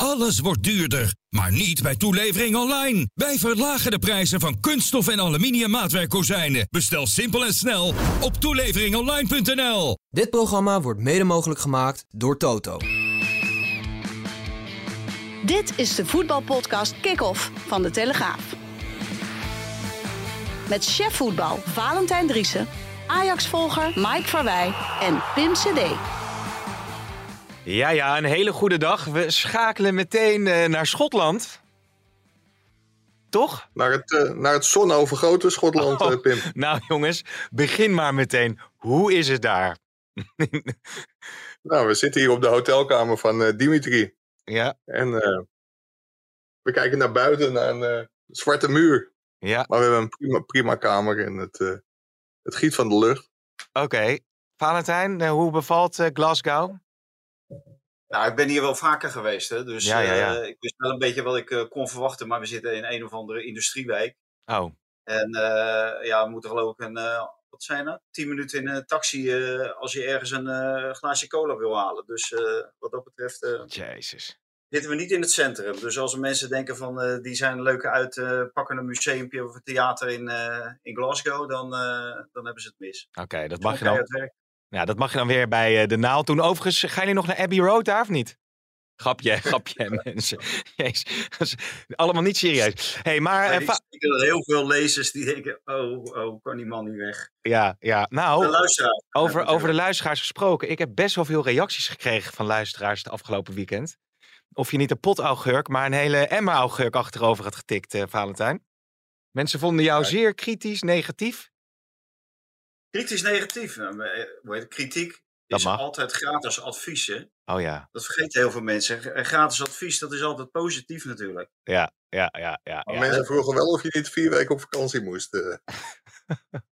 Alles wordt duurder, maar niet bij toelevering online. Wij verlagen de prijzen van kunststof en aluminium maatwerkkozijnen. Bestel simpel en snel op toeleveringonline.nl. Dit programma wordt mede mogelijk gemaakt door Toto. Dit is de voetbalpodcast Kick-Off van De Telegraaf. Met chef voetbal Valentijn Driessen, Ajax-volger Mike Verwij en Pim CD. Ja, ja, een hele goede dag. We schakelen meteen uh, naar Schotland. Toch? Naar het, uh, naar het zonovergoten Schotland, oh, uh, Pim. Nou jongens, begin maar meteen. Hoe is het daar? nou, we zitten hier op de hotelkamer van Dimitri. Ja. En we kijken naar buiten, naar een zwarte muur. Ja. Maar we hebben een prima, prima kamer en het, het giet van de lucht. Oké. Okay. Valentijn, hoe bevalt Glasgow? Nou, ik ben hier wel vaker geweest, hè? dus ja, ja, ja. Uh, ik wist wel een beetje wat ik uh, kon verwachten, maar we zitten in een of andere industriewijk. Oh. En uh, ja, we moeten geloof ik een, wat zijn dat? Tien minuten in een taxi als je ergens een glaasje cola wil halen. Dus wat dat betreft Jezus. zitten we niet in het centrum. Dus als er mensen denken van die zijn een leuke uitpakkende museumpje of een theater in, in Glasgow, dan, dan hebben ze het mis. Oké, okay, dat mag je dan. Ja, dat mag je dan weer bij de naald doen. Overigens, gaan jullie nog naar Abbey Road daar of niet? Grapje, grapje, mensen. Jezus, dat is allemaal niet serieus. Hey, maar, nee, ik er heel veel lezers die denken, oh, oh, kan die man niet weg. Ja, ja. Nou, de. Over, over de luisteraars gesproken. Ik heb best wel veel reacties gekregen van luisteraars het afgelopen weekend. Of je niet een pot augurk, maar een hele emmer augurk achterover had getikt, uh, Valentijn. Mensen vonden jou zeer kritisch, negatief. Kritisch negatief. Nou, kritiek dat is mag. altijd gratis advies. Hè? Oh ja. Dat vergeten heel veel mensen. Gratis advies, dat is altijd positief natuurlijk. Ja, ja, ja. ja, maar ja. mensen vroegen wel of je niet vier weken op vakantie moest. Uh.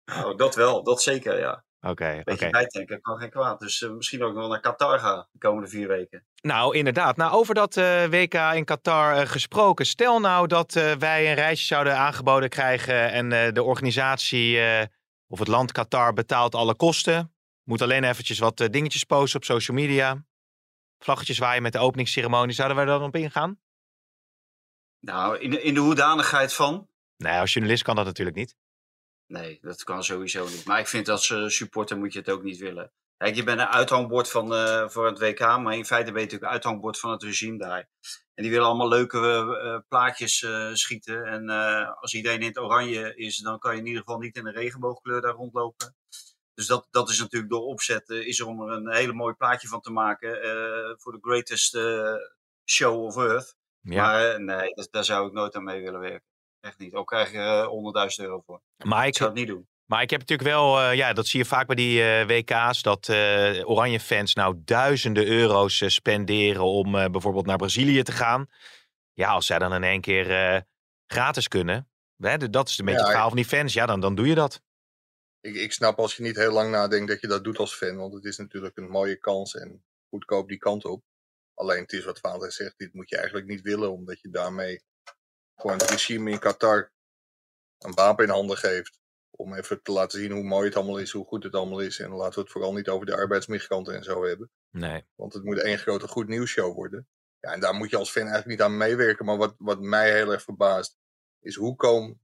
oh, dat wel, dat zeker, ja. Oké, okay, Beetje okay. bijtanken kan geen kwaad. Dus uh, misschien ook wel naar Qatar gaan de komende vier weken. Nou, inderdaad. Nou, over dat uh, WK in Qatar gesproken. Stel nou dat wij een reisje zouden aangeboden krijgen en de organisatie of het land Qatar betaalt alle kosten. Moet alleen eventjes wat uh, dingetjes posten op social media. Vlaggetjes waaien met de openingsceremonie. Zouden wij daar dan op ingaan? Nou, in de, in de hoedanigheid van? Nee, als journalist kan dat natuurlijk niet. Nee, dat kan sowieso niet. Maar ik vind als supporter moet je het ook niet willen. Kijk, je bent een uithangbord van, uh, voor het WK, maar in feite ben je natuurlijk een uithangbord van het regime daar. En die willen allemaal leuke uh, plaatjes uh, schieten. En als iedereen in het oranje is, dan kan je in ieder geval niet in een regenboogkleur daar rondlopen. Dus dat, dat is natuurlijk door opzet, is er om er een hele mooi plaatje van te maken voor de greatest show of earth. Ja. Maar nee, dat, daar zou ik nooit aan mee willen werken. Echt niet. Ook krijg je er 100.000 euro voor. Maar ik, ik zou het niet doen. Maar ik heb natuurlijk wel, uh, ja, dat zie je vaak bij die uh, WK's, dat uh, oranje fans nou duizenden euro's spenderen om bijvoorbeeld naar Brazilië te gaan. Ja, als zij dan in één keer gratis kunnen, hè, dat is een beetje ja, het verhaal van die fans, ja, dan, dan doe je dat. Ik, ik snap als je niet heel lang nadenkt dat je dat doet als fan, want het is natuurlijk een mooie kans en goedkoop die kant op. Alleen het is wat Vader zegt, dit moet je eigenlijk niet willen, omdat je daarmee gewoon het regime in Qatar een wapen in handen geeft om even te laten zien hoe mooi het allemaal is, hoe goed het allemaal is. En laten we het vooral niet over de arbeidsmigranten en zo hebben. Nee. Want het moet één grote goed nieuwsshow worden. Ja, en daar moet je als fan eigenlijk niet aan meewerken. Maar wat, wat mij heel erg verbaast, is hoe kom,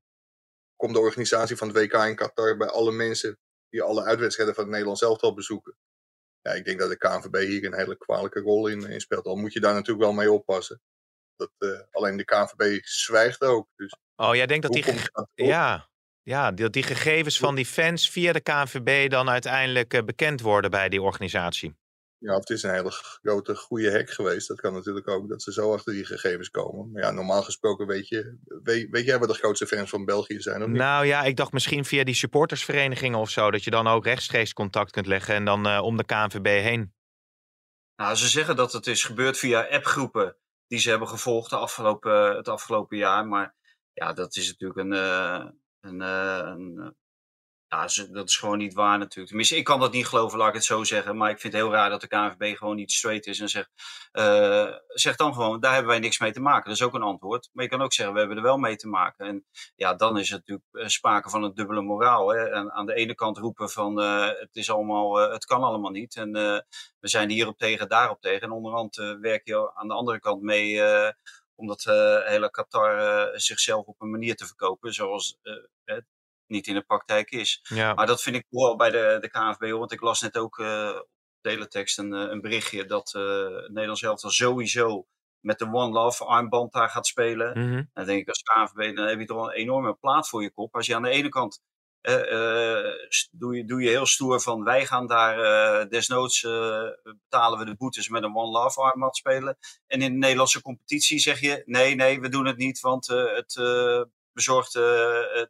komt de organisatie van het WK in Qatar bij alle mensen die alle uitwedstrijden van het Nederlands elftal bezoeken. Ja, ik denk dat de KNVB hier een hele kwalijke rol in, in speelt. Al moet je daar natuurlijk wel mee oppassen. Dat, uh, alleen de KNVB zwijgt ook. Dus oh, jij denkt dat die... Dat ja, ja, dat die gegevens van die fans via de KNVB dan uiteindelijk uh, bekend worden bij die organisatie. Ja, of het is een hele grote goede hack geweest. Dat kan natuurlijk ook, dat ze zo achter die gegevens komen. Maar ja, normaal gesproken weet je, weet, weet jij wat de grootste fans van België zijn? Of niet? Nou ja, ik dacht misschien via die supportersverenigingen of zo, dat je dan ook rechtstreeks contact kunt leggen en dan uh, om de KNVB heen. Nou, ze zeggen dat het is gebeurd via appgroepen die ze hebben gevolgd de afgelopen, het afgelopen jaar. Maar ja, dat is natuurlijk een, een, een ja, dat is gewoon niet waar natuurlijk. Tenminste, ik kan dat niet geloven, laat ik het zo zeggen. Maar ik vind het heel raar dat de KNVB gewoon niet straight is en zegt... Uh, zeg dan gewoon, daar hebben wij niks mee te maken. Dat is ook een antwoord. Maar je kan ook zeggen, we hebben er wel mee te maken. En ja, dan is het natuurlijk eh, sprake van een dubbele moraal. Hè? En aan de ene kant roepen van, het, is allemaal, het kan allemaal niet. En we zijn hierop tegen, daarop tegen. En onderhand werk je aan de andere kant mee om dat hele Qatar zichzelf op een manier te verkopen. Zoals niet in de praktijk is. Ja. Maar dat vind ik vooral bij de, de KNVB, want ik las net ook uh, op teletext een, eh, een berichtje dat uh, het Nederlands elftal sowieso met de One Love armband daar gaat spelen. Mm -hmm. Dan denk ik als KNVB, dan heb je toch een enorme plaat voor je kop. Als je aan de ene kant doe, je, doe je heel stoer van wij gaan daar desnoods betalen we de boetes met een One Love armband spelen. En in de Nederlandse competitie zeg je nee, nee, we doen het niet, want het bezorgt uh,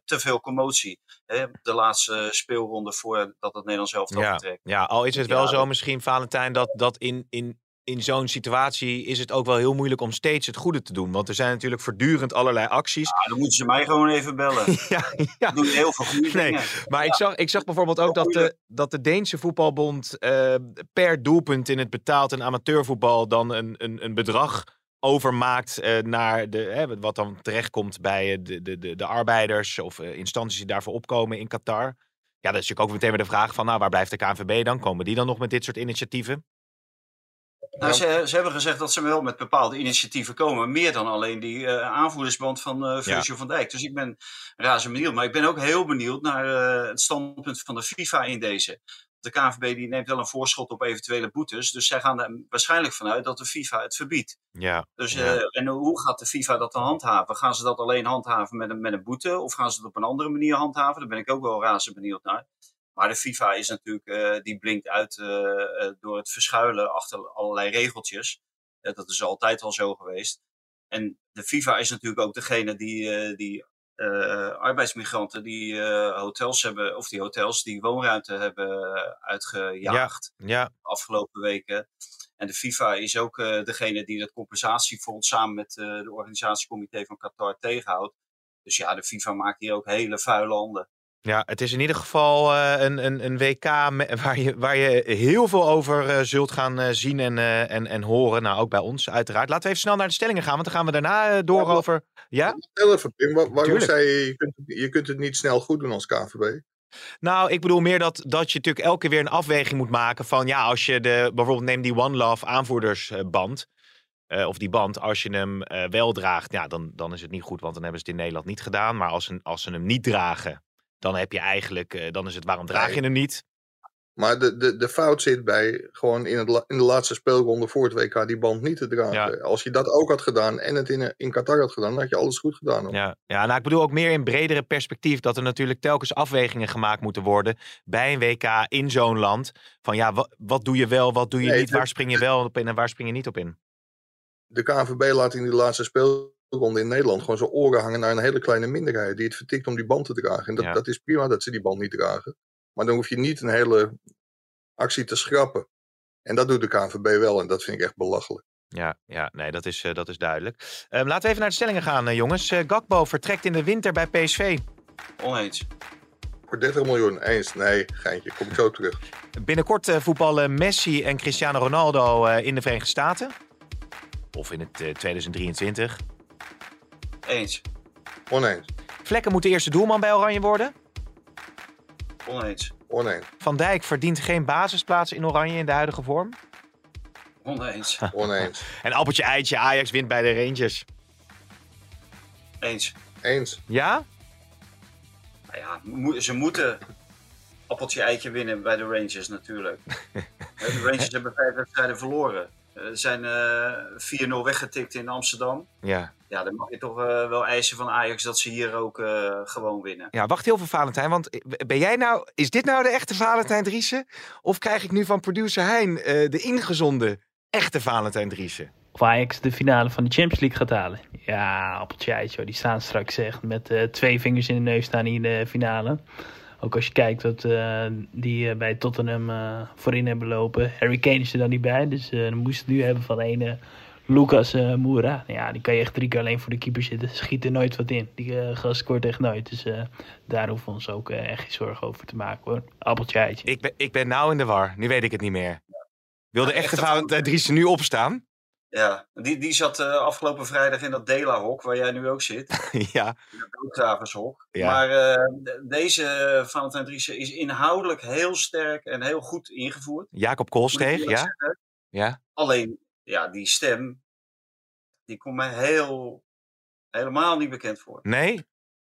te veel commotie. Hè? De laatste speelronde voordat het Nederlands zelf ja, vertrekt. Ja, al is het wel zo misschien, Valentijn, dat, dat in, in, in zo'n situatie is het ook wel heel moeilijk om steeds het goede te doen. Want er zijn natuurlijk voortdurend allerlei acties. Ja, dan moeten ze mij gewoon even bellen. ja, ja. doen heel veel goede nee, dingen. Maar ik, zag, ik zag bijvoorbeeld ook dat de, dat de Deense voetbalbond uh, per doelpunt in het betaald en amateurvoetbal dan een, een, een bedrag overmaakt uh, naar de, hè, wat dan terechtkomt bij eh, de, de, de, de arbeiders of uh, instanties die daarvoor opkomen in Qatar. Ja, dat is natuurlijk ook meteen weer de vraag van, nou, waar blijft de KNVB dan? Komen die dan nog met dit soort initiatieven? Nou, ze, ze, hebben gezegd dat ze wel met bepaalde initiatieven komen. Meer dan alleen die uh, aanvoerdersband van uh, Virgil van Dijk. Dus ik ben razend benieuwd. Maar ik ben ook heel benieuwd naar uh, het standpunt van de FIFA in deze de KNVB die neemt wel een voorschot op eventuele boetes. Dus zij gaan er waarschijnlijk vanuit dat de FIFA het verbiedt. Ja. Dus, uh, en hoe gaat de FIFA dat dan handhaven? Gaan ze dat alleen handhaven met een, met een boete? Of gaan ze het op een andere manier handhaven? Daar ben ik ook wel razend benieuwd naar. Maar de FIFA is natuurlijk, uh, die blinkt uit uh, door het verschuilen achter allerlei regeltjes. dat is altijd al zo geweest. En de FIFA is natuurlijk ook degene die, die uh, arbeidsmigranten die uh, hotels hebben, of die hotels die woonruimte hebben uitgejaagd ja, ja. de afgelopen weken. En de FIFA is ook uh, degene die dat compensatiefonds samen met de organisatiecomité van Qatar tegenhoudt. Dus ja, de FIFA maakt hier ook hele vuile handen. Ja, het is in ieder geval uh, een, een, een WK waar je, waar je heel veel over uh, zult gaan uh, zien en, en, en horen. Nou, ook bij ons uiteraard. Laten we even snel naar de stellingen gaan, want dan gaan we daarna door ja, over... Ja? Stel even, Pim, waarom zei je, je kunt, je kunt het niet snel goed doen als KVB? Nou, ik bedoel meer dat, dat je natuurlijk elke keer weer een afweging moet maken van... Ja, als je de, bijvoorbeeld neem die One Love aanvoerdersband... of die band, als je hem wel draagt, ja, dan, dan is het niet goed, want dan hebben ze het in Nederland niet gedaan. Maar als, een, als ze hem niet dragen, dan heb je eigenlijk, uh, dan is het waarom draag je hem niet? Maar de, de, de fout zit bij gewoon in, het, in de laatste speelronde voor het WK die band niet te dragen. Ja. Als je dat ook had gedaan en het in, in Qatar had gedaan, dan had je alles goed gedaan. Hoor. Ja, ja nou, ik bedoel ook meer in bredere perspectief dat er natuurlijk telkens afwegingen gemaakt moeten worden bij een WK in zo'n land. Van ja, wat, wat doe je wel, wat doe je nee, niet, waar spring je wel op in en waar spring je niet op in? De KNVB laat in die laatste speelronde ronde in Nederland gewoon zijn oren hangen naar een hele kleine minderheid die het vertikt om die band te dragen. En dat, ja. dat is prima dat ze die band niet dragen. Maar dan hoef je niet een hele actie te schrappen. En dat doet de KNVB wel en dat vind ik echt belachelijk. Ja, ja nee, dat is, uh, dat is duidelijk. Uh, laten we even naar de stellingen gaan, uh, jongens. Gakbo vertrekt in de winter bij PSV. Oneens. Voor 30 miljoen, eens. Nee, geintje, kom ik zo terug. Binnenkort voetballen Messi en Cristiano Ronaldo in de Verenigde Staten. Of in het 2023. Eens. Oneens. Vlekken moet de eerste doelman bij Oranje worden? Oneens. Oneens. Van Dijk verdient geen basisplaats in Oranje in de huidige vorm? Oneens. Oneens. en appeltje eitje, Ajax wint bij de Rangers? Eens. Eens. Ja? Nou ja, ze moeten appeltje eitje winnen bij de Rangers natuurlijk. de Rangers hebben vijf wedstrijden verloren. Ze zijn uh, 4-0 weggetikt in Amsterdam. Ja. Ja, dan mag je toch uh, wel eisen van Ajax dat ze hier ook uh, gewoon winnen. Ja, wacht heel veel Valentijn. Want ben jij nou, is dit nou de echte Valentijn Driessen? Of krijg ik nu van producer Hein uh, de ingezonde echte Valentijn Driessen? Of Ajax de finale van de Champions League gaat halen. Ja, appeltje eitje, die staan straks echt met twee vingers in de neus staan in de finale. Ook als je kijkt wat uh, die uh, bij Tottenham uh, voorin hebben lopen. Harry Kane is er dan niet bij. Dus dan moest het nu hebben van ene Lucas uh, Moura, ja, die kan je echt drie keer alleen voor de keeper zitten. Schiet er nooit wat in. Die uh, gast scoort echt nooit. Dus uh, daar hoeven we ons ook echt geen zorgen over te maken hoor. Appeltje eitje. Ik ben, ik ben nou in de war. Nu weet ik het niet meer. Wil de echte Valentijn Driessen nu opstaan? Ja, die, die zat afgelopen vrijdag in dat Dela-hok, waar jij nu ook zit. ja. In dat doodgravershok. Ja. Maar deze Valentijn Driessen is inhoudelijk heel sterk en heel goed ingevoerd. Jacob Koolsteeg, ja. ja. Alleen ja, die stem, die komt mij heel, helemaal niet bekend voor. Nee?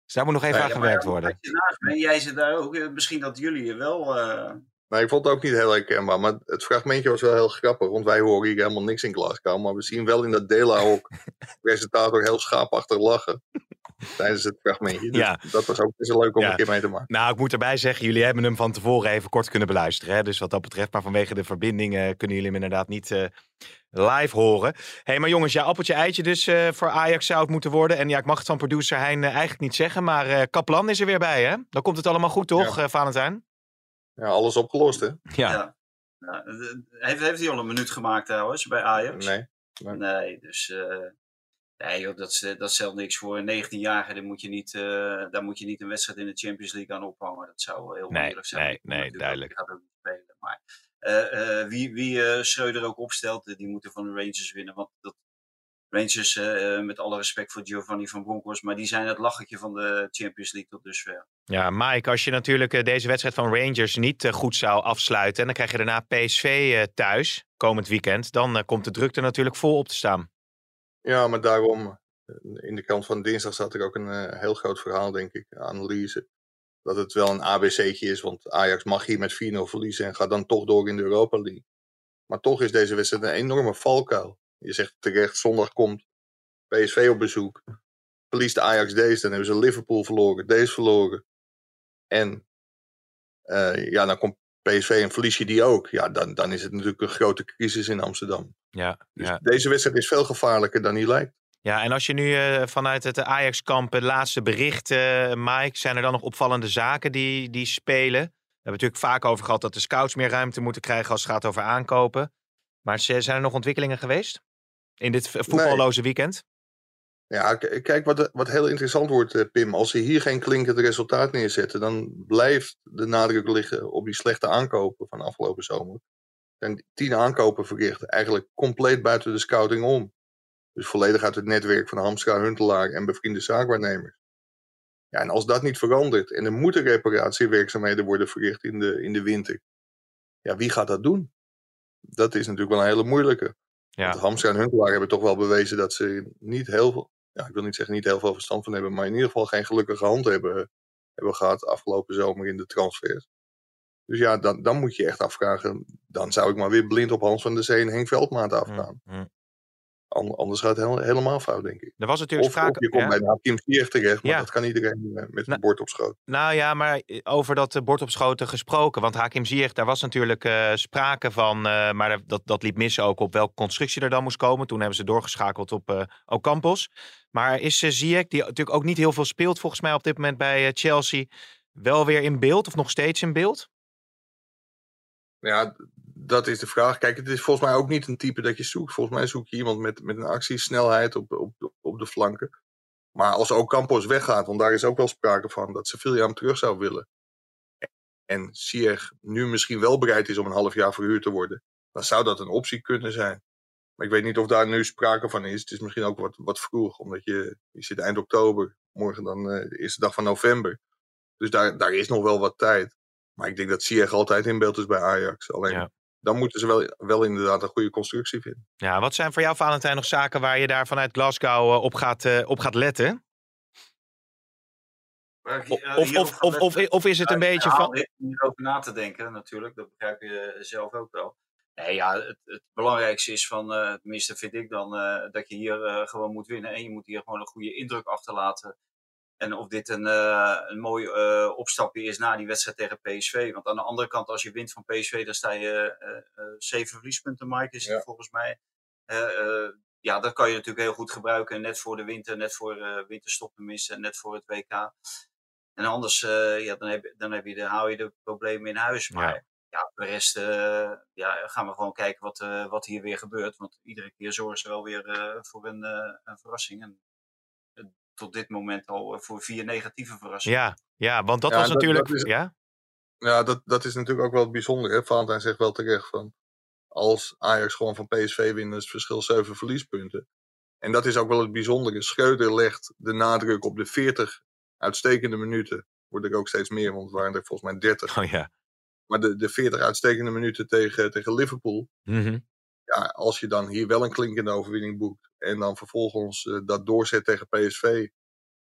Dus daar moet nog even aan gewerkt worden. En jij zit daar ook, eh, misschien dat jullie je wel... Uh... Nee, ik vond het ook niet heel herkenbaar, maar het fragmentje was wel heel grappig, want wij horen hier helemaal niks in Glasgow, maar we zien wel in dat Dela ook presentator heel schaapachtig lachen tijdens het fragmentje. Dus ja. dat was ook best leuk om een keer mee te maken. Nou, ik moet erbij zeggen, jullie hebben hem van tevoren even kort kunnen beluisteren. Hè? Dus wat dat betreft, maar vanwege de verbinding uh, kunnen jullie hem inderdaad niet uh, live horen. Hé, hey, maar jongens, ja, appeltje eitje dus uh, voor Ajax zou het moeten worden. En ja, ik mag het van producer Hein eigenlijk niet zeggen, maar Kaplan is er weer bij, hè? Dan komt het allemaal goed, toch, ja. Valentijn? Ja, alles opgelost, hè? Ja. ja. heeft, heeft hij al een minuut gemaakt trouwens bij Ajax? Nee. Nee, nee dus Nee joh, dat, dat stelt niks voor. Een 19-jarige, daar, moet je niet, uh, daar moet je niet een wedstrijd in de Champions League aan ophangen. Dat zou heel nee, moeilijk zijn. Nee, nee, duidelijk. gaat ook niet spelen. Maar uh, uh, wie, wie Schreuder ook opstelt, die moeten van de Rangers winnen. Want dat, Rangers, met alle respect voor Giovanni van Bronckhorst, maar die zijn het lachetje van de Champions League tot dusver. Ja, Mike, als je natuurlijk deze wedstrijd van Rangers niet goed zou afsluiten en dan krijg je daarna PSV thuis, komend weekend, dan komt de druk er natuurlijk vol op te staan. Ja, maar daarom, eh, in de kant van dinsdag zat er ook een uh, heel groot verhaal, denk ik, analyse. Dat het wel een ABC'tje is, want Ajax mag hier met 4-0 verliezen en gaat dan toch door in de Europa League. Maar toch is deze wedstrijd een enorme valkuil. Je zegt terecht, zondag komt PSV op bezoek. Verliest Ajax deze, dan hebben ze Liverpool verloren, deze verloren. En uh, ja, dan komt PSV en verlies je die ook. Ja, dan, dan is het natuurlijk een grote crisis in Amsterdam. Ja, dus ja. deze wedstrijd is veel gevaarlijker dan die lijkt. Ja, en als je nu uh, vanuit het Ajax-kamp het laatste bericht, uh, Mike, zijn er dan nog opvallende zaken die, die spelen? We hebben het natuurlijk vaak over gehad dat de scouts meer ruimte moeten krijgen als het gaat over aankopen. Maar zijn er nog ontwikkelingen geweest in dit voetballoze nee. weekend? Ja, kijk, wat, wat heel interessant wordt, eh, Pim. Als ze hier geen klinkend resultaat neerzetten, dan blijft de nadruk liggen op die slechte aankopen van afgelopen zomer. Er zijn tien aankopen verricht, eigenlijk compleet buiten de scouting om. Dus volledig uit het netwerk van Hamstra, Huntelaar en bevriende zaakwaarnemers. Ja, en als dat niet verandert en er moeten reparatiewerkzaamheden worden verricht in de, in de winter. Ja, wie gaat dat doen? Dat is natuurlijk wel een hele moeilijke. Ja. Want Hamstra en Huntelaar hebben toch wel bewezen dat ze niet heel veel, ja, ik wil niet zeggen niet heel veel verstand van hebben, maar in ieder geval geen gelukkige hand hebben, hebben gehad afgelopen zomer in de transfers. Dus ja, dan, dan moet je echt afvragen. Dan zou ik maar weer blind op Hans van der Zee en Henk Veldmaat afgaan. Mm, mm. Anders gaat het helemaal fout, denk ik. Er was natuurlijk of, sprake... of je komt ja. bij de Hakim Ziyech terecht, maar Ja. dat kan iedereen eh, met Nou, een bord op schoot. Nou ja, maar over dat eh, bord op schoten gesproken. Want Hakim Ziyech, daar was natuurlijk eh, sprake van. eh, maar dat, dat liep mis ook op welke constructie er dan moest komen. Toen hebben ze doorgeschakeld op eh Ocampos. Maar is uh, Ziyech, die natuurlijk ook niet heel veel speelt volgens mij op dit moment bij eh, Chelsea, wel weer in beeld of nog steeds in beeld? Ja, dat is de vraag. Kijk, het is volgens mij ook niet een type dat je zoekt. Volgens mij zoek je iemand met, met een actiesnelheid op, op, op- de flanken. Maar als ook Campos weggaat, want daar is ook wel sprake van dat Sevilla hem terug zou willen. En Ziyech nu misschien wel bereid is om een half jaar verhuurd te worden, dan zou dat een optie kunnen zijn. Maar ik weet niet of daar nu sprake van is. Het is misschien ook wat, wat vroeg, omdat je, je zit eind oktober, morgen dan eh, de eerste dag van november. Dus daar, daar is nog wel wat tijd. Maar ik denk dat Ziyech altijd in beeld is bij Ajax. Alleen. Dan moeten ze wel, wel inderdaad een goede constructie vinden. Ja, wat zijn voor jou, Valentijn, nog zaken waar je daar vanuit Glasgow eh, op, gaat, eh, op gaat letten? Of, eh, of, of, of, of, is het een Ja, beetje van... om hierover na te denken natuurlijk, dat begrijp je zelf ook wel. Nee, ja, het, het belangrijkste is van, eh, tenminste vind ik dan, eh, dat je hier gewoon moet winnen. En je moet hier gewoon een goede indruk achterlaten. En of dit een, eh, een mooi eh, opstapje is na die wedstrijd tegen PSV. Want aan de andere kant, als je wint van PSV, dan sta je eh, zeven verliespunten, Mike, is het Ja. volgens mij. Ja, dat kan je natuurlijk heel goed gebruiken. Net voor de winter, net voor eh winterstop tenminste, en net voor het WK. En anders, ja, dan, heb, je- dan heb je de, hou je de problemen in huis. Maar ja, de rest ja, gaan we gewoon kijken wat, wat hier weer gebeurt. Want iedere keer zorgen ze wel weer voor een, een verrassing. En tot dit moment al eh, voor vier negatieve verrassingen. Ja, ja want dat Ja, was dat- natuurlijk... dat is- ja? Ja, dat, dat is natuurlijk ook wel het bijzondere. Valentijn zegt wel terecht van... Als Ajax gewoon van PSV wint, is het verschil 7 verliespunten. En dat is ook wel het bijzondere. Schreuder legt de nadruk op de 40 uitstekende minuten. Wordt er ook steeds meer, want het waren er volgens mij 30. Oh ja. Maar de, de 40 uitstekende minuten tegen, tegen Liverpool. Mhm. Ja, als je dan hier wel een klinkende overwinning boekt. En dan vervolgens eh, dat doorzet tegen PSV.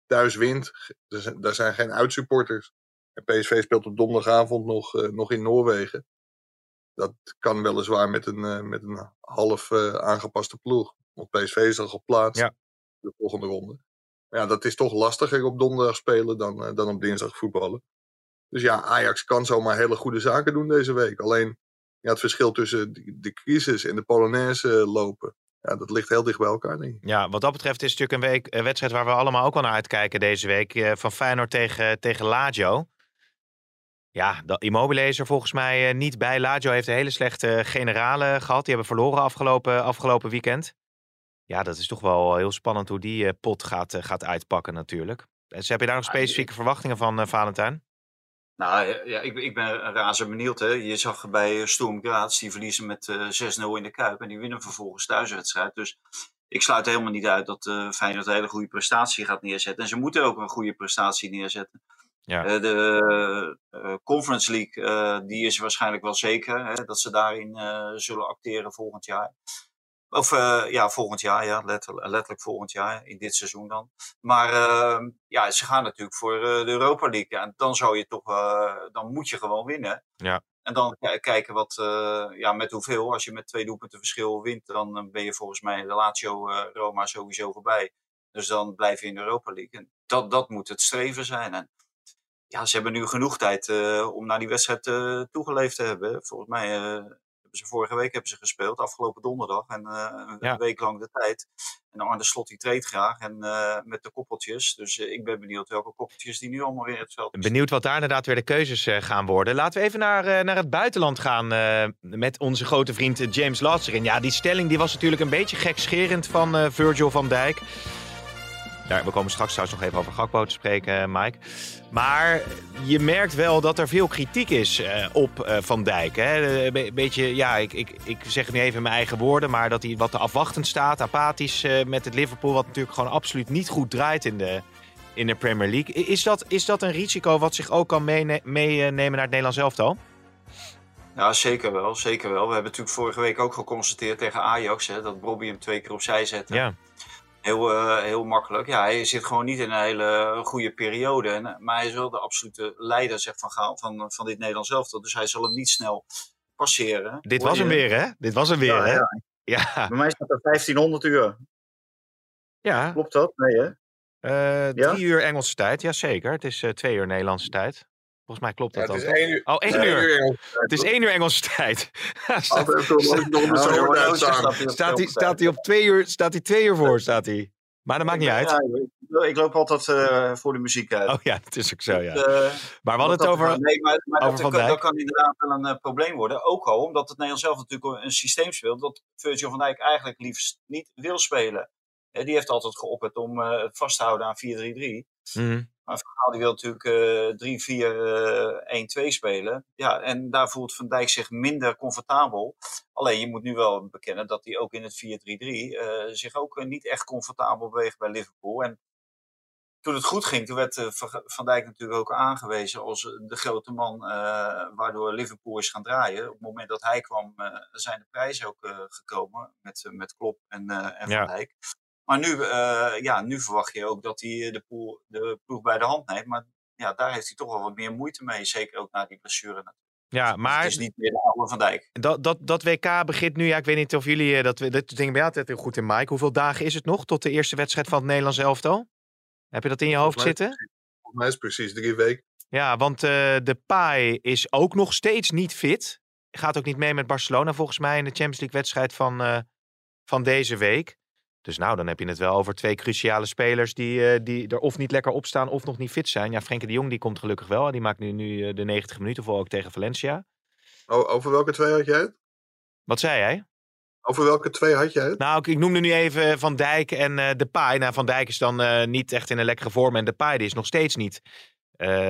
Thuis wint. Zijn, daar zijn geen uitsupporters. En PSV speelt op donderdagavond nog, eh, nog in Noorwegen. Dat kan weliswaar met een, eh, met een half aangepaste ploeg. Want PSV is al geplaatst. Ja. De volgende ronde. Maar ja, dat is toch lastiger op donderdag spelen dan, dan op dinsdag voetballen. Dus ja, Ajax kan zomaar hele goede zaken doen deze week. Alleen ja, het verschil tussen de, de crisis en de Polonaise lopen. Ja, dat ligt heel dicht bij elkaar, denk ik. Ja, wat dat betreft is het natuurlijk een week, een wedstrijd waar we allemaal ook wel naar uitkijken deze week. eh, van Feyenoord tegen, tegen Lazio. Ja, dat Immobile is er volgens mij eh, niet bij. Lazio heeft een hele slechte generale gehad. Die hebben verloren afgelopen, afgelopen weekend. Ja, dat is toch wel heel spannend hoe die eh, pot gaat, eh, gaat uitpakken natuurlijk. Dus heb je daar nog specifieke verwachtingen van, eh, Valentijn? Nou ja, ik, ik ben razend benieuwd. Hè. Je zag bij eh, Sturm Graz, die verliezen met eh 6-0 in de Kuip. En die winnen vervolgens thuiswedstrijd. Dus ik sluit helemaal niet uit dat eh Feyenoord een hele goede prestatie gaat neerzetten. En ze moeten ook een goede prestatie neerzetten. Ja. Eh, de eh, Conference League, eh, die is waarschijnlijk wel zeker. Hè, dat ze daarin eh, zullen acteren volgend jaar. Of eh, ja, volgend jaar, ja, letterlijk, letterlijk volgend jaar, in dit seizoen dan. Maar eh, ja, ze gaan natuurlijk voor eh, de Europa League. En dan zou je toch, eh, dan moet je gewoon winnen. Ja. En dan ki- kijken wat, ja, met hoeveel. Als je met twee doelpunten verschil wint, dan ben je volgens mij de Lazio Roma sowieso voorbij. Dus dan blijf je in de Europa League. En dat, dat moet het streven zijn. En ja, ze hebben nu genoeg tijd om naar die wedstrijd toegeleefd te hebben. Volgens mij hebben ze vorige week hebben ze gespeeld, afgelopen donderdag. En eh, een Ja. week lang de tijd. En Arne Slot die treedt graag en, eh, met de koppeltjes. Dus eh, ik ben benieuwd welke koppeltjes die nu allemaal weer in het veld Benieuwd wat daar inderdaad weer de keuzes gaan worden. Laten we even naar, naar het buitenland gaan met onze grote vriend James Latzerin. Ja, die stelling die was natuurlijk een beetje gekscherend van Virgil van Dijk. Daar, we komen straks trouwens nog even over Gakpo te spreken, eh, Mike. Maar je merkt wel dat er veel kritiek is eh, op eh, Van Dijk. Hè? Be- beetje, ja, ik, ik, ik zeg het nu even in mijn eigen woorden, maar dat hij wat te afwachtend staat, apathisch met het Liverpool, wat natuurlijk gewoon absoluut niet goed draait in de, in de Premier League. Is dat, is dat een risico wat zich ook kan meene- meenemen naar het Nederlands elftal? Ja, zeker wel, zeker wel. We hebben natuurlijk vorige week ook geconstateerd tegen Ajax hè, dat Bobby hem twee keer opzij zette. Ja. Heel, eh, heel makkelijk. Ja, hij zit gewoon niet in een hele goede periode. En, eh, maar hij is wel de absolute leider zeg, van, Gaal- van, van dit Nederlands elftal. Dus hij zal hem niet snel passeren. Dit was hem weer, hè? Dit was hem weer, Ja, hè? ja. Ja, Bij mij staat er 1500 uur. ja. Klopt dat? Nee, hè? Eh, Ja? drie uur Engelse tijd, jazeker. Het is eh, twee uur Nederlandse tijd. Volgens mij klopt Ja, dat het ook. is één uur. Oh, één uur. Het is één uur Engelse tijd. staat, Oh, oh, staat hij op staat, hij, twee uur, staat hij twee uur voor, staat hij. Maar dat maakt niet uit. Ja, ik- loop altijd eh, voor de muziek uit. Oh ja, dat is ook zo, ja. Dus, eh, Maar we hadden het dat- over... Nee, maar, maar over dat, Van kan, Dijk. dat kan inderdaad wel een eh, probleem worden. Ook al omdat het Nederlands zelf natuurlijk een systeem speelt dat Virgil van Dijk eigenlijk liefst niet wil spelen. Die heeft altijd geopperd om eh, het vast te houden aan 4-3-3. Mhm. Maar Van Gaal die wil natuurlijk eh 3-4-1-2 spelen. Ja, en daar voelt Van Dijk zich minder comfortabel. Alleen je moet nu wel bekennen dat hij ook in het 4-3-3 eh, zich ook eh, niet echt comfortabel beweegt bij Liverpool. En toen het goed ging, toen werd eh, Van Dijk natuurlijk ook aangewezen als eh, de grote man eh, waardoor Liverpool is gaan draaien. Op het moment dat hij kwam, eh, zijn de prijzen ook eh, gekomen met, eh, met Klopp en, eh, en Van Ja. Dijk. Maar nu, eh, ja, nu verwacht je ook dat hij de, poel, de ploeg bij de hand neemt. Maar ja, daar heeft hij toch wel wat meer moeite mee. Zeker ook na die blessure. Ja, Maar maar het is niet meer de oude Van Dijk. dat, dat, dat WK begint nu... Ja, ik weet niet of jullie... eh, Dat, dat ding ben je altijd heel goed in, Mike. Hoeveel dagen is het nog tot de eerste wedstrijd van het Nederlands elftal? Heb je dat in je hoofd Volgens mij- zitten? Volgens mij is het precies drie weken. Ja, want eh, de Pai is ook nog steeds niet fit. Gaat ook niet mee met Barcelona volgens mij in de Champions League wedstrijd van, eh, van deze week. Dus nou, dan heb je het wel over twee cruciale spelers die, eh, die er of niet lekker op staan of nog niet fit zijn. Ja, Frenkie de Jong die komt gelukkig wel. Die maakt nu, nu eh, de 90 minuten voor ook tegen Valencia. Over welke twee had jij het? Wat zei jij? Over welke twee had jij het? Nou, ik, ik noemde nu even Van Dijk en eh Depay. Nou, Van Dijk is dan niet echt in een lekkere vorm. En Depay die is nog steeds niet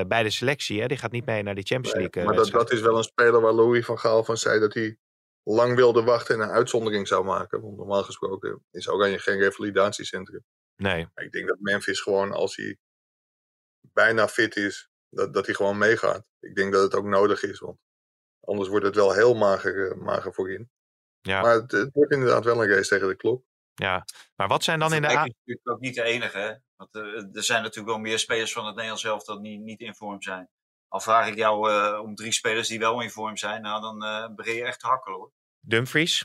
bij de selectie. Hè? Die gaat niet mee naar die Champions League maar dat, dat is wel een speler waar Louis van Gaal van zei dat hij lang wilde wachten en een uitzondering zou maken. Want normaal gesproken is Oranje geen revalidatiecentrum. Nee. Maar ik denk dat Memphis gewoon als hij bijna fit is, dat, dat hij gewoon meegaat. Ik denk dat het ook nodig is, want anders wordt het wel heel mager, eh, mager voorin. Ja. Maar het, het wordt inderdaad wel een race tegen de klok. Ja. Maar wat zijn dan in de... Dijk is natuurlijk ook niet de enige. Hè? Want eh, er zijn natuurlijk wel meer spelers van het Nederlands zelf dat niet, niet in vorm zijn. Al vraag ik jou eh, om drie spelers die wel in vorm zijn, nou dan eh begin je echt te hakkelen hoor. Dumfries.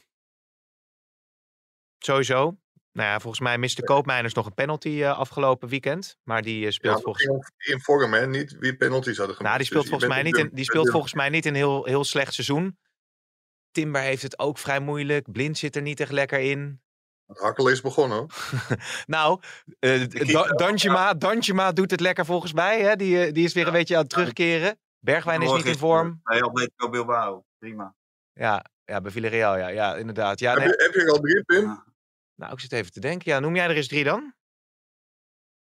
Sowieso. Nou ja, volgens mij miste Koopmeiners nog een penalty eh, afgelopen weekend. Maar die eh, speelt Ja, volgens in vorm, hè? Niet wie penalties hadden gemist. Nou, die speelt Dus volgens mij niet, in, die speelt volgens mij niet een heel, heel slecht seizoen. Timber heeft het ook vrij moeilijk. Blind zit er niet echt lekker in. Het hakkelen is begonnen. hoor. Nou, eh Da- Danjuma, Danjuma doet het lekker volgens mij. Hè? Die, eh, die is weer een beetje aan het terugkeren. Bergwijn is niet in vorm. Bij Atletico Bilbao, prima. Ja, ja bij Villarreal, ja, ja inderdaad. Ja, heb, nee. je, heb je er al drie, Pim? Nou, ik zit even te denken. Ja, noem jij er eens drie dan?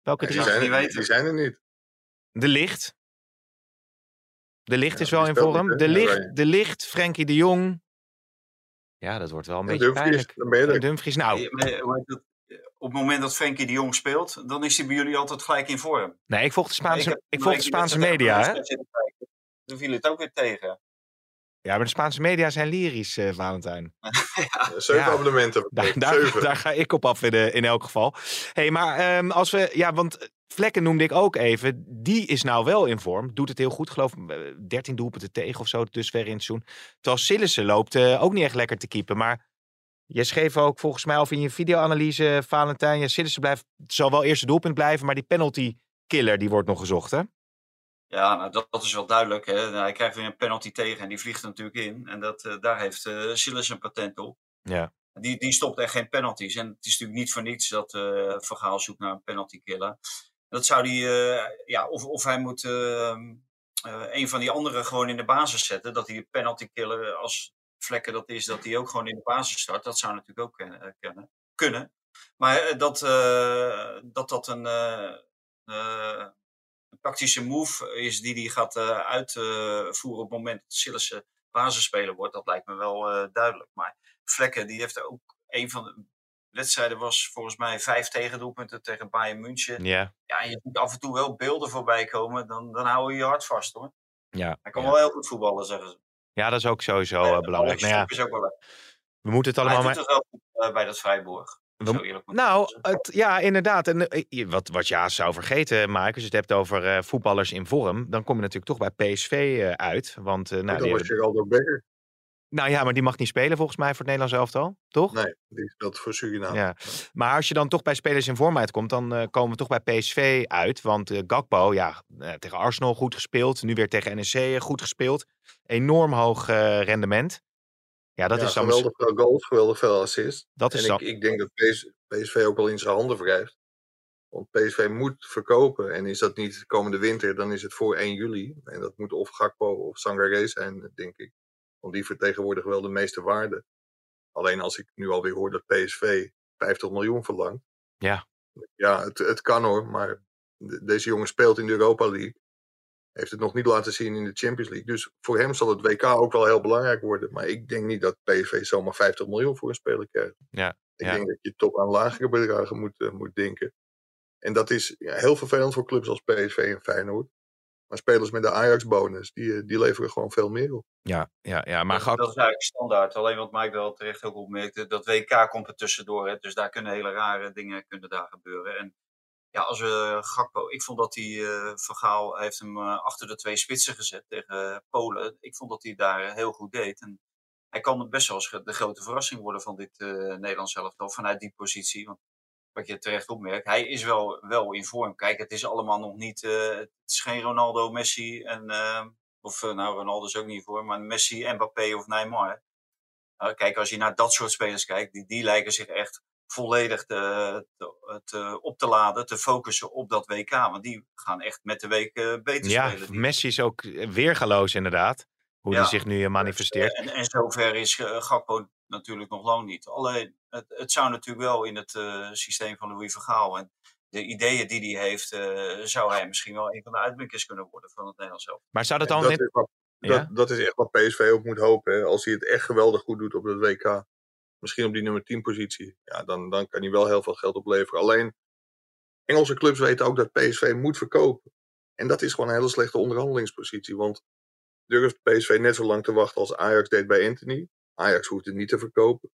Welke Die drie? ik zijn, niet er, weten. die zijn er niet. De Licht. De Licht Ja, is wel die in vorm. niet, De Licht, de Licht, Frenkie de Jong. Ja, dat wordt wel een En beetje Dumfries, pijnlijk. dan ben je En er. Dumfries, nou, Eh, maar? Op het moment dat Frenkie de Jong speelt, dan is hij bij jullie altijd gelijk in vorm. nee, ik volg de Spaanse, ik volg de Spaanse media, hè? Toen viel het ook weer tegen. Ja, maar de Spaanse media zijn lyrisch, eh, Valentijn. Zeven Ja. abonnementen. Daar, daar, Zeven. daar ga ik op af in, de- in elk geval. hey, maar ehm, als we... Ja, want Vlekken noemde ik ook even. Die is nou wel in vorm. Doet het heel goed, geloof ik. eh, 13 doelpunten tegen of zo, dus ver in het seizoen. Terwijl Sillissen loopt eh, ook niet echt lekker te keepen. Maar je schreef ook volgens mij of in je videoanalyse, Valentijn... Ja, Sillissen blijft, zal wel eerste doelpunt blijven, maar die penalty killer die wordt nog gezocht, hè? Ja, nou, dat, dat is wel duidelijk. Hè. Nou, Hij krijgt weer een penalty tegen en die vliegt er natuurlijk in. En dat, eh, daar heeft uh, Silas een patent op. Ja. Die, die stopt echt geen penalties. En het is natuurlijk niet voor niets dat eh Vergaal zoekt naar een penalty killer. Dat zou die, eh, ja, of, of hij moet eh, eh, een van die anderen gewoon in de basis zetten. Dat hij een penalty killer, als Vlekken dat is, dat hij ook gewoon in de basis start. Dat zou natuurlijk ook eh, kennen, kunnen. Maar eh, dat, eh, dat dat een, eh, eh, een tactische move is die hij gaat eh, uitvoeren op het moment dat Sillissen basisspeler wordt, dat lijkt me wel eh, duidelijk. Maar Vlekken, die heeft ook een van de wedstrijden was volgens mij vijf tegendoelpunten tegen Bayern München. Ja, Ja, en je ziet af en toe wel beelden voorbij komen, dan, dan hou je je hart vast hoor. ja. Hij kan ja. wel heel goed voetballen, zeggen ze. Ja, dat is ook sowieso Ja, eh, belangrijk. Nou ja, is ook wel we moeten het Maar allemaal... Hij maar- doet het wel goed eh, bij dat Vrijborg. We- Zo eerlijk moet ik Nou, het, ja, inderdaad. En eh, je- wat, wat ja zou vergeten, Mike, als je het hebt over eh, voetballers in vorm, dan kom je natuurlijk toch bij PSV eh, uit. Want, eh, nou, dat die was Geraldo Becker. Nou ja, maar die mag niet spelen volgens mij voor het Nederlands elftal, toch? Nee, die speelt voor Suriname. Ja. Maar als je dan toch bij spelers in vorm uitkomt, dan eh, komen we toch bij PSV uit. Want eh, Gakpo, ja, eh, tegen Arsenal goed gespeeld. Nu weer tegen NEC goed gespeeld. Enorm hoog rendement. Ja, dat Ja, is dan... geweldig veel goals, geweldig veel assists. Dat is en ik, ik denk dat PS PSV ook wel in zijn handen wrijft. Want PSV moet verkopen. En is dat niet komende winter, dan is het voor 1 juli. En dat moet of Gakpo of Sangaré zijn, denk ik. Want die vertegenwoordigen wel de meeste waarde. Alleen als ik nu alweer hoor dat PSV 50 miljoen verlangt. Ja. Ja, het, het kan hoor. Maar de- deze jongen speelt in de Europa League. Heeft het nog niet laten zien in de Champions League. Dus voor hem zal het WK ook wel heel belangrijk worden. Maar ik denk niet dat PSV zomaar 50 miljoen voor een speler krijgt. Ja, Ik ja. denk dat je toch aan lagere bedragen moet, eh, moet denken. En dat is ja, heel vervelend voor clubs als PSV en Feyenoord. Maar spelers met de Ajax-bonus, die, eh, die leveren gewoon veel meer op. Ja, ja, ja, maar dat, is eigenlijk standaard. Alleen wat Mike wel terecht ook opmerkte, dat WK komt er tussendoor. Hè? Dus daar kunnen hele rare dingen kunnen daar gebeuren. En ja, als we Gakpo, ik vond dat hij, eh Van Gaal heeft hem eh, achter de twee spitsen gezet tegen eh, Polen. Ik vond dat hij daar eh, heel goed deed. En hij kan best wel eens de grote verrassing worden van dit eh Nederlands elftal vanuit die positie. Want wat je terecht opmerkt, hij is wel, wel in vorm. Kijk, het is allemaal nog niet, eh, het is geen Ronaldo, Messi en, eh, of eh, nou Ronaldo is ook niet voor, maar Messi, Mbappé of Neymar. Nou, kijk, als je naar dat soort spelers kijkt, die, die lijken zich echt volledig te, te, te- op te laden, te focussen op dat WK. Want die gaan echt met de week eh, beter ja, spelen. Die- Messi is ook weergaloos inderdaad. Hoe Ja. die zich nu manifesteert. En, en zover is eh, Gakpo natuurlijk nog lang niet. Alleen, het, het zou natuurlijk wel in het eh, systeem van Louis van Gaal en de ideeën die hij heeft, eh, zou hij misschien wel een van de uitblinkers kunnen worden van het Nederlands zelf. Maar zou dat dan... dat, net- is wat, Ja? dat, dat is echt wat PSV ook moet hopen. Hè. Als hij het echt geweldig goed doet op het WK, misschien op die nummer 10 positie, ja, dan, dan kan hij wel heel veel geld opleveren. Alleen, Engelse clubs weten ook dat PSV moet verkopen. En dat is gewoon een hele slechte onderhandelingspositie. Want durft PSV net zo lang te wachten als Ajax deed bij Anthony. Ajax hoeft het niet te verkopen.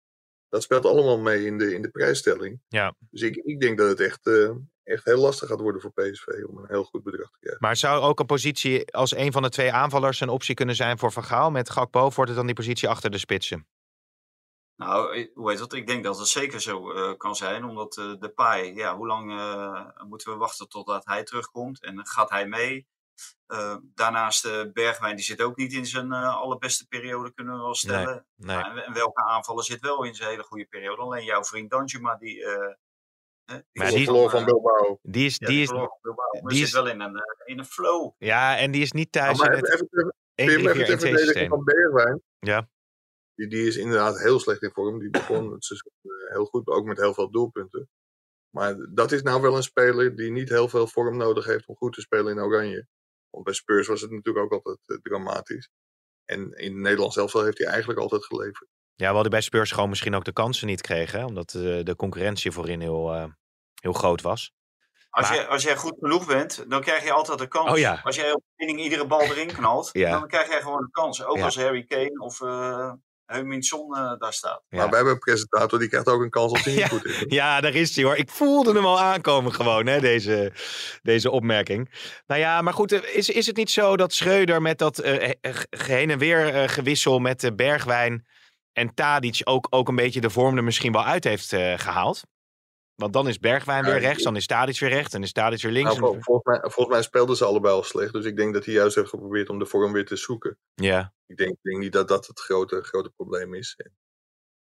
Dat speelt allemaal mee in de, in de prijsstelling. Ja. Dus ik, ik denk dat het echt, eh, echt heel lastig gaat worden voor PSV om een heel goed bedrag te krijgen. Maar zou ook een positie als een van de twee aanvallers een optie kunnen zijn voor Van Gaal? Met Gakpo wordt het dan die positie achter de spitsen? Nou, eh, hoe heet dat? Ik denk dat het zeker zo eh, kan zijn, omdat eh de paai, ja, hoe lang eh, moeten we wachten totdat hij terugkomt en gaat hij mee? Eh, daarnaast eh, Bergwijn, die zit ook niet in zijn eh, allerbeste periode, kunnen we wel stellen. Nee. En, en welke aanvaller zit wel in zijn hele goede periode? Alleen jouw vriend Danjuma, die... eh, hè, die Maar die- verloor van Bilbao. Die is, ja, die is, van Bilbao, die zit is- wel in een, in een flow. ja, en die is niet Ja, thuis maar in even, even, ter- 1 Pim, 3 even 4 ter 1 2 verdediging systeem. van Bergwijn. Ja. Die, die is inderdaad heel slecht in vorm. Die begon het seizoen heel goed, ook met heel veel doelpunten. Maar dat is nou wel een speler die niet heel veel vorm nodig heeft om goed te spelen in Oranje. Want bij Spurs was het natuurlijk ook altijd eh, dramatisch. En in Nederland zelf heeft hij eigenlijk altijd geleverd. Ja, wel die bij Spurs gewoon misschien ook de kansen niet kregen. hè, Omdat eh, de concurrentie voorin heel, eh, heel groot was. Als, Maar- jij, als jij goed genoeg bent, dan krijg je altijd de kans. Oh ja. Als jij op training iedere bal erin knalt, Ja. dan krijg jij gewoon een kans. Ook Ja. als Harry Kane of uh, Son eh, daar staat. Ja. Maar wij hebben een presentator die krijgt ook een kans als hij Ja. goed is. Ja, daar is hij hoor. Ik voelde hem al aankomen gewoon, hè, deze, deze opmerking. Nou ja, maar goed, eh, is, is het niet zo dat Schreuder met dat eh, heen en weer eh, gewissel met de Bergwijn en Tadic ook, ook een beetje de vorm er misschien wel uit heeft eh, gehaald? Want dan is Bergwijn weer rechts, dan is Tadic weer rechts, dan is Tadic weer links. Nou, vol- volgens, mij, volgens mij speelden ze allebei al slecht. Dus ik denk dat hij juist heeft geprobeerd om de vorm weer te zoeken. Ja, Ik denk, ik denk niet dat dat het grote, grote probleem is. En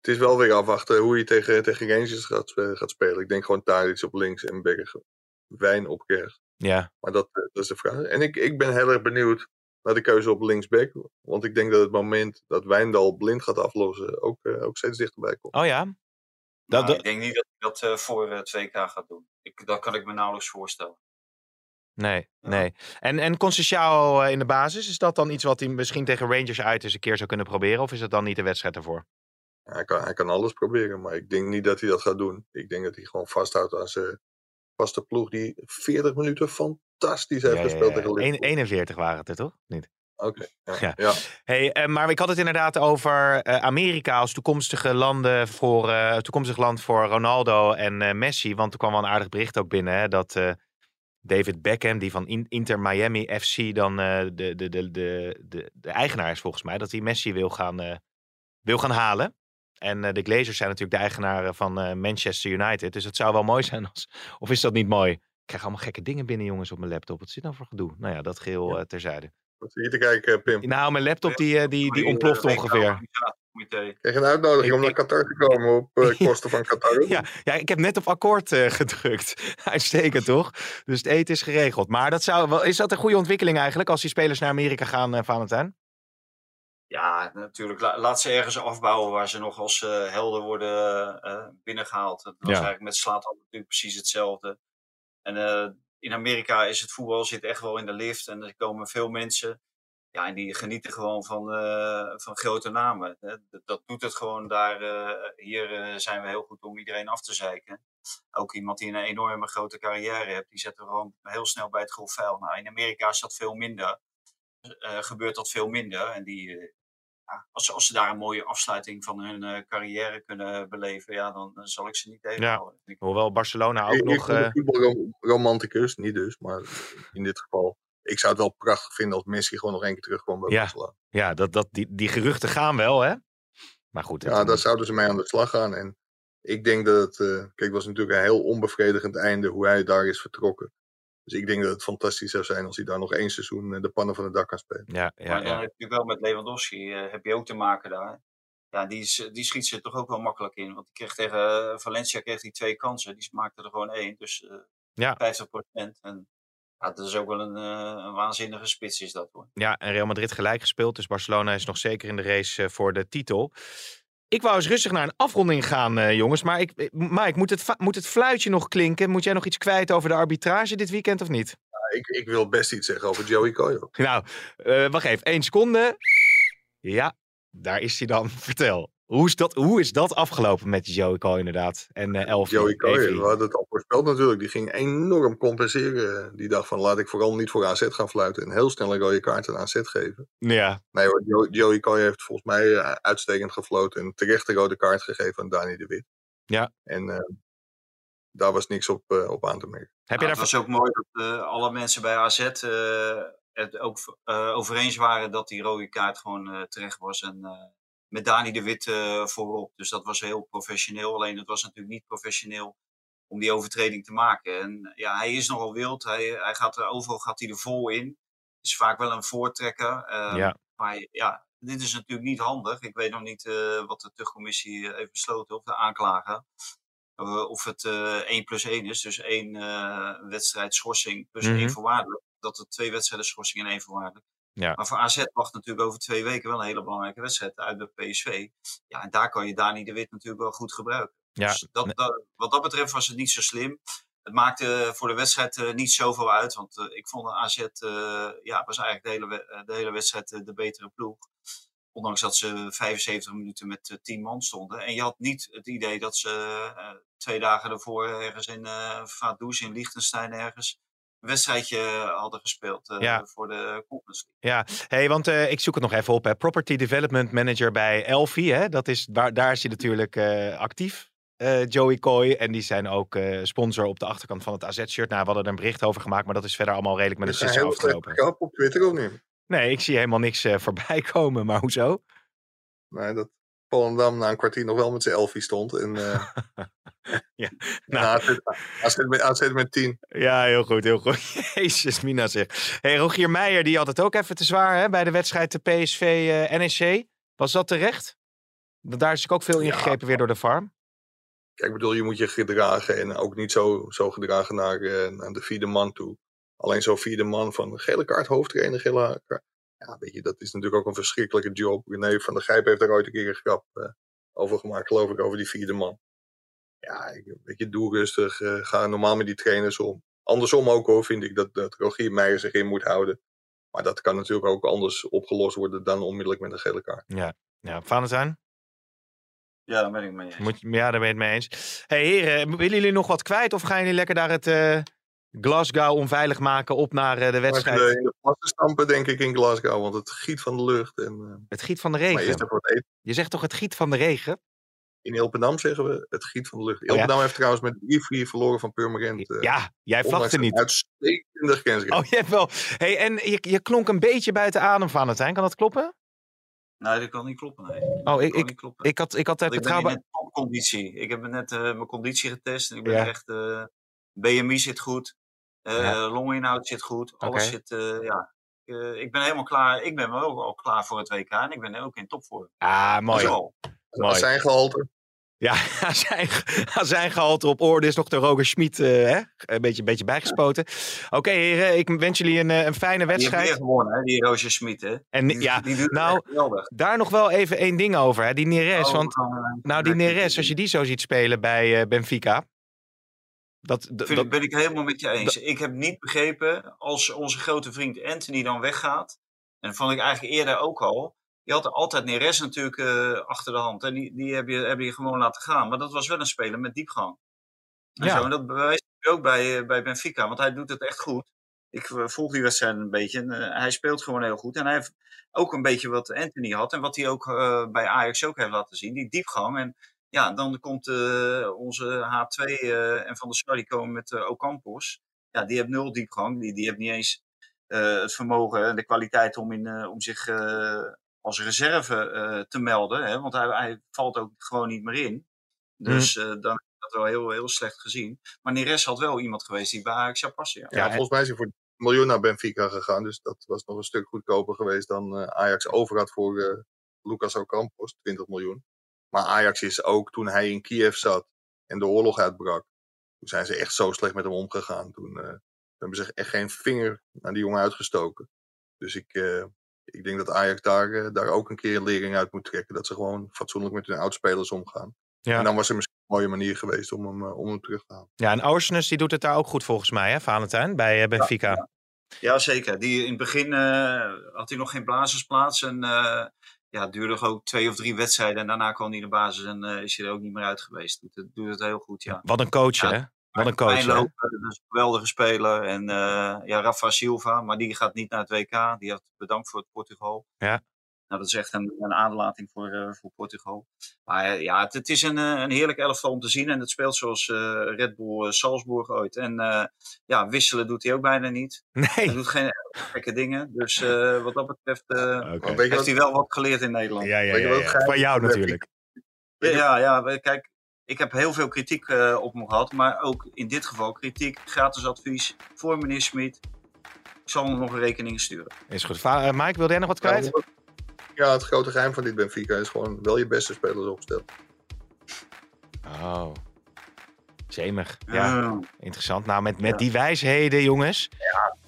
het is wel weer afwachten hoe je tegen, tegen Rangers gaat, gaat spelen. Ik denk gewoon Tadic op links en Bergen. Wijn op rechts. ja. Maar dat, eh, dat is de vraag. En ik, ik ben heel erg benieuwd naar de keuze op linksback. Want ik denk dat het moment dat Wijndal blind gaat aflossen ook, eh, ook steeds dichterbij komt. Oh ja? Dat, Nou, dat- Ik denk niet dat hij dat eh, voor het 2K gaat doen. Ik, dat kan ik me nauwelijks voorstellen. nee, Ja. nee. En, en Conceição eh, in de basis, is dat dan iets wat hij misschien tegen Rangers uit eens een keer zou kunnen proberen? Of is dat dan niet de wedstrijd ervoor? Hij kan, hij kan alles proberen, maar ik denk niet dat hij dat gaat doen. Ik denk dat hij gewoon vasthoudt aan zijn vaste ploeg die 40 minuten fantastisch heeft Ja, gespeeld ja. tegen Eén- Liverpool. 41 waren het er toch? Niet? Oké, ja. Ja. ja. Hey, eh, maar ik had het inderdaad over eh, Amerika als toekomstige, landen voor, eh, toekomstig land voor Ronaldo en Messi. Want er kwam wel een aardig bericht ook binnen hè, dat David Beckham, die van In- Inter Miami FC dan de, de, de, de, de, de eigenaar is volgens mij, dat hij Messi wil gaan, wil gaan halen. En de Glazers zijn natuurlijk de eigenaren van Manchester United. Dus het zou wel mooi zijn als... Of is dat niet mooi? Ik krijg allemaal gekke dingen binnen, jongens, op mijn laptop. Wat zit nou voor gedoe? Nou ja, dat geheel eh, terzijde. Wat zie je te kijken, eh, Pim? Nou, mijn laptop die, eh, die, die ontploft ongeveer. Krijg je een uitnodiging Ik- om naar ik- Qatar te komen op eh, kosten van Qatar? Ja, ja, ik heb net op akkoord eh, gedrukt. Uitstekend, toch? Dus het eten is geregeld. Maar dat zou, wel- is dat een goede ontwikkeling eigenlijk als die spelers naar Amerika gaan, eh Valentijn? Ja, natuurlijk. La- laat ze ergens afbouwen waar ze nog als eh, helden worden eh, binnengehaald. Dat was Ja. eigenlijk met Slatan natuurlijk precies hetzelfde. En eh, in Amerika is het voetbal zit echt wel in de lift. En er komen veel mensen. Ja, en die genieten gewoon van, eh, van grote namen. Dat, dat doet het gewoon daar. eh, hier eh, zijn we heel goed om iedereen af te zeiken. Ook iemand die een enorme grote carrière heeft, die zetten we gewoon heel snel bij het grof vuil. Nou, in Amerika is dat veel minder. gebeurt dat veel minder. En die, ja, als, ze, als ze daar een mooie afsluiting van hun eh, carrière kunnen beleven, ja, dan, dan zal ik ze niet tegenhouden. Ik- Hoewel Barcelona ook Ik, ik nog... ben eh, een voetbalromanticus, niet dus, maar in dit geval. Ik zou het wel prachtig vinden als Messi gewoon nog één keer terugkwam bij Ja. Barcelona. ja, dat, dat, die, die geruchten gaan wel, hè? Maar goed. Ja, daar zouden ze mee aan de slag gaan. En ik denk dat het, eh, kijk, het was natuurlijk een heel onbevredigend einde hoe hij daar is vertrokken. Dus ik denk dat het fantastisch zou zijn als hij daar nog één seizoen eh, de pannen van het dak kan spelen. ja, ja, maar dan ja. heb je wel met Lewandowski, eh, heb je ook te maken daar. Ja, die, is, die schiet ze toch ook wel makkelijk in. Want die kreeg tegen eh, Valencia kreeg hij twee kansen. Die maakte er gewoon één. Dus eh Ja. 50% En Ja, dat is ook wel een, eh, een waanzinnige spits is dat hoor. Ja, en Real Madrid gelijk gespeeld. Dus Barcelona is nog zeker in de race eh, voor de titel. Ik wou eens rustig naar een afronding gaan, eh, jongens. Maar ik, eh, Mike, moet het, moet het fluitje nog klinken? Moet jij nog iets kwijt over de arbitrage dit weekend of niet? Ik, ik wil best iets zeggen over Joey Coyo. Nou, eh, wacht even. één seconde. Ja, daar is hij dan. Vertel. Hoe is dat, hoe is dat afgelopen met Joey Coy inderdaad? En eh Elfie? Joey Coy, we hadden het al voorspeld natuurlijk. Die ging enorm compenseren. Die dacht van laat ik vooral niet voor AZ gaan fluiten. En heel snel een rode kaart aan AZ geven. Ja, Nee hoor, Jo- Joey Coy heeft volgens mij eh, uitstekend gefloten. En terecht de rode kaart gegeven aan Dani de Wit. Ja. En eh, daar was niks op, eh, op aan te merken. heb je Ja, daar... het was ook mooi dat eh, alle mensen bij AZ eh, het ook eh, over eens waren dat die rode kaart gewoon eh, terecht was. En eh, met Dani de Wit eh, voorop. Dus dat was heel professioneel. Alleen het was natuurlijk niet professioneel om die overtreding te maken. En ja, hij is nogal wild. Hij, hij gaat er, overal gaat hij er vol in. Is vaak wel een voortrekker. eh, Ja. Maar ja, dit is natuurlijk niet handig. Ik weet nog niet eh, wat de terugcommissie eh, heeft besloten, of de aanklager. Eh, of het eh 1 plus 1 is, dus één eh, wedstrijd schorsing plus Mhm. één voorwaardelijk. Dat het twee wedstrijden schorsing en één voorwaardelijk. Ja. Maar voor AZ wacht natuurlijk over twee weken wel een hele belangrijke wedstrijd uit bij PSV. Ja, en daar kan je Dani de Wit natuurlijk wel goed gebruiken. Ja, Dus dat, dat- wat dat betreft was het niet zo slim. Het maakte voor de wedstrijd eh, niet zoveel uit. Want eh, ik vond AZ eh, ja, was eigenlijk de hele, de hele wedstrijd de betere ploeg. Ondanks dat ze 75 minuten met eh, 10 man stonden. En je had niet het idee dat ze twee dagen daarvoor ergens in uh, Vaduz in Liechtenstein ergens wedstrijdje hadden gespeeld eh, Ja. voor de Conference. Ja, hey, want eh, ik zoek het nog even op. Hè. Property Development Manager bij Elfie. Hè. Dat is, waar, daar is hij natuurlijk eh, actief. eh, Joey Coy. En die zijn ook eh, sponsor op de achterkant van het AZ-shirt. Nou, we hadden er een bericht over gemaakt, maar dat is verder allemaal redelijk met een Is een sisser afgelopen. grap op Twitter of niet? Nee, ik zie helemaal niks eh, voorbij komen. Maar hoezo? Nee, dat Volendam na een kwartier nog wel met zijn elfie stond. En, eh Ja, nou, AZ, AZ, met, AZ met 10. Ja, heel goed, heel goed. Jezus, Mina zeg. Hey, Rogier Meijer, die had het ook even te zwaar hè, bij de wedstrijd de PSV-NEC. Was dat terecht? Want daar is natuurlijk ook veel Ja. ingegrepen weer door de farm. Kijk, ik bedoel, je moet je gedragen en ook niet zo, zo gedragen naar, eh, naar de vierde man toe. Alleen zo'n vierde man van gele kaart, hoofdtrainer, gele kaart. Ja, weet je, dat is natuurlijk ook een verschrikkelijke job. René van der Gijp heeft daar ooit een keer een grap eh, over gemaakt, geloof ik, over die vierde man. Ja, ik, weet je, doe rustig. eh, ga normaal met die trainers om. Andersom ook hoor, vind ik dat, dat Rogier Meijer zich in moet houden. Maar dat kan natuurlijk ook anders opgelost worden dan onmiddellijk met een gele kaart. Ja, ja Valentijn? Ja, daar ben ik mee eens. Moet, je- ja, daar ben je het mee eens. hey, heren, willen jullie nog wat kwijt? Of gaan jullie lekker daar het eh, Glasgow onveilig maken op naar eh, de wedstrijd? in de plassen stampen, denk ik, in Glasgow. Want het giet van de lucht. En, eh, Het giet van de regen. Je zegt toch het giet van de regen? In Ilpendam zeggen we het giet van de lucht. Oh ja. Ilpendam heeft trouwens met 3-4 verloren van Purmerend. eh, Ja, jij vlakte niet. Uitstekende grensrecht. Oh, je hebt wel. Hey, en je, je klonk een beetje buiten adem, Valentijn. Kan dat kloppen? Nee, dat kan niet kloppen. Nee. Oh, ik, ik, niet kloppen. ik had, ik had het Want ik ben in betrouwbaar. net topconditie. Ik heb net eh, mijn conditie getest. En ik ben Ja. echt... eh, BMI zit goed. Eh Ja. longinhoud zit goed. Alles zit... eh, ja. Eh, ik ben helemaal klaar. Ik ben wel ook al klaar voor het WK. En ik ben ook in topvorm. Ah, mooi. Zo. mooi. Zijn gehalte. Ja, zijn, zijn gehalte op orde is nog de Roger Schmid eh, hè? een, beetje, een beetje bijgespoten. Oké, heren, ik wens jullie een, eh, een fijne Die heeft weer wedstrijd. gewonnen, hè? die Roger Schmid. Hè? En Die, ja, die nou, daar nog wel even één ding over. Hè? Die Neres. Oh, Want eh, nou, die Neres, als je die zo ziet spelen bij eh, Benfica. Dat, dat, ben ik helemaal met je eens. Ik heb niet begrepen, als onze grote vriend Anthony dan weggaat, en dat vond ik eigenlijk eerder ook al, je had er altijd Neres natuurlijk eh, achter de hand. En die, die heb, je, heb je gewoon laten gaan. Maar dat was wel een speler met diepgang. En, Ja. zo, en dat bewijst hij ook bij, eh, bij Benfica, want hij doet het echt goed. Ik eh, volg die wedstrijd een beetje en hij speelt gewoon heel goed. En hij heeft ook een beetje wat Anthony had en wat hij ook bij Ajax ook heeft laten zien, die diepgang. En ja, dan komt eh, onze H2 eh, en Van der Sar, die komen met uh, Ocampos. Ja, die heeft nul diepgang. Die, die heeft niet eens eh, het vermogen en de kwaliteit om, in, eh, om zich eh, als reserve eh, te melden. Hè? Want hij, hij valt ook gewoon niet meer in. Dus eh, dan is dat wel heel, heel slecht gezien. Maar Neres had wel iemand geweest die bij Ajax zou passen. Ja. Ja, volgens mij is hij voor een miljoen naar Benfica gegaan. Dus dat was nog een stuk goedkoper geweest dan eh, Ajax over had voor eh, Lucas Ocampos, 20 miljoen. Maar Ajax is ook toen hij in Kiev zat en de oorlog uitbrak. Toen zijn ze echt zo slecht met hem omgegaan. Toen, eh, hebben ze echt geen vinger naar die jongen uitgestoken. Dus ik, eh, ik denk dat Ajax daar, eh, daar ook een keer een lering uit moet trekken. Dat ze gewoon fatsoenlijk met hun oudspelers omgaan. Ja. En dan was er misschien een mooie manier geweest om hem, om hem terug te halen. Ja, en Oceanus die doet het daar ook goed volgens mij, hè, Valentijn, bij Benfica. Ja, zeker. Die, in het begin eh, had hij nog geen blazersplaats. En eh, ja, het duurde ook twee of drie wedstrijden. En daarna kwam hij in de basis en eh, is hij er ook niet meer uit geweest. Het, doet het heel goed, ja. Wat een coach, Ja, hè? Wat een coach, dat is een geweldige speler. En eh, ja, Rafa Silva, maar die gaat niet naar het WK. Die had bedankt voor het Portugal. Ja. Nou, dat is echt een, een aderlating voor, eh, voor Portugal. Maar eh, ja, het, het is een, eh, een heerlijk elftal om te zien. En het speelt zoals eh, Red Bull Salzburg ooit. En eh, ja, wisselen doet hij ook bijna niet. Hij Nee. doet geen gekke dingen. Dus eh, wat dat betreft eh, je heeft wat- hij wel wat geleerd in Nederland. Ja, ja, ja, ja. Van jou natuurlijk. Ja, ja, ja, kijk, ik heb heel veel kritiek eh, op hem gehad, maar ook in dit geval kritiek, gratis advies voor meneer Smit. Ik zal hem nog een rekening sturen. Is goed. Va- Mike, wilde jij nog wat Ja, kwijt? omdat- Ja, het grote geheim van dit Benfica is gewoon wel je beste spelers opstellen. Oh. Zemig. Ja, Ja. interessant. Nou, met, met die wijsheden, jongens,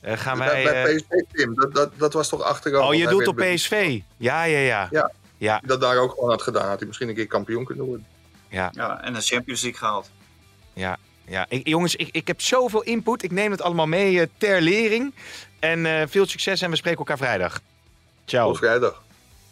eh, gaan wij... bij, bij eh, PSV, Tim, dat, dat, dat was toch achteraf. Oh, je werd op PSV? Ja, ja, ja. Ja. Ja, dat daar ook gewoon had gedaan, had hij misschien een keer kampioen kunnen worden. ja, en de Champions League gehaald. ja. ja. Ik, jongens, ik, ik heb zoveel input. Ik neem het allemaal mee eh, ter lering. En eh, veel succes en we spreken elkaar vrijdag. Ciao. Tot vrijdag.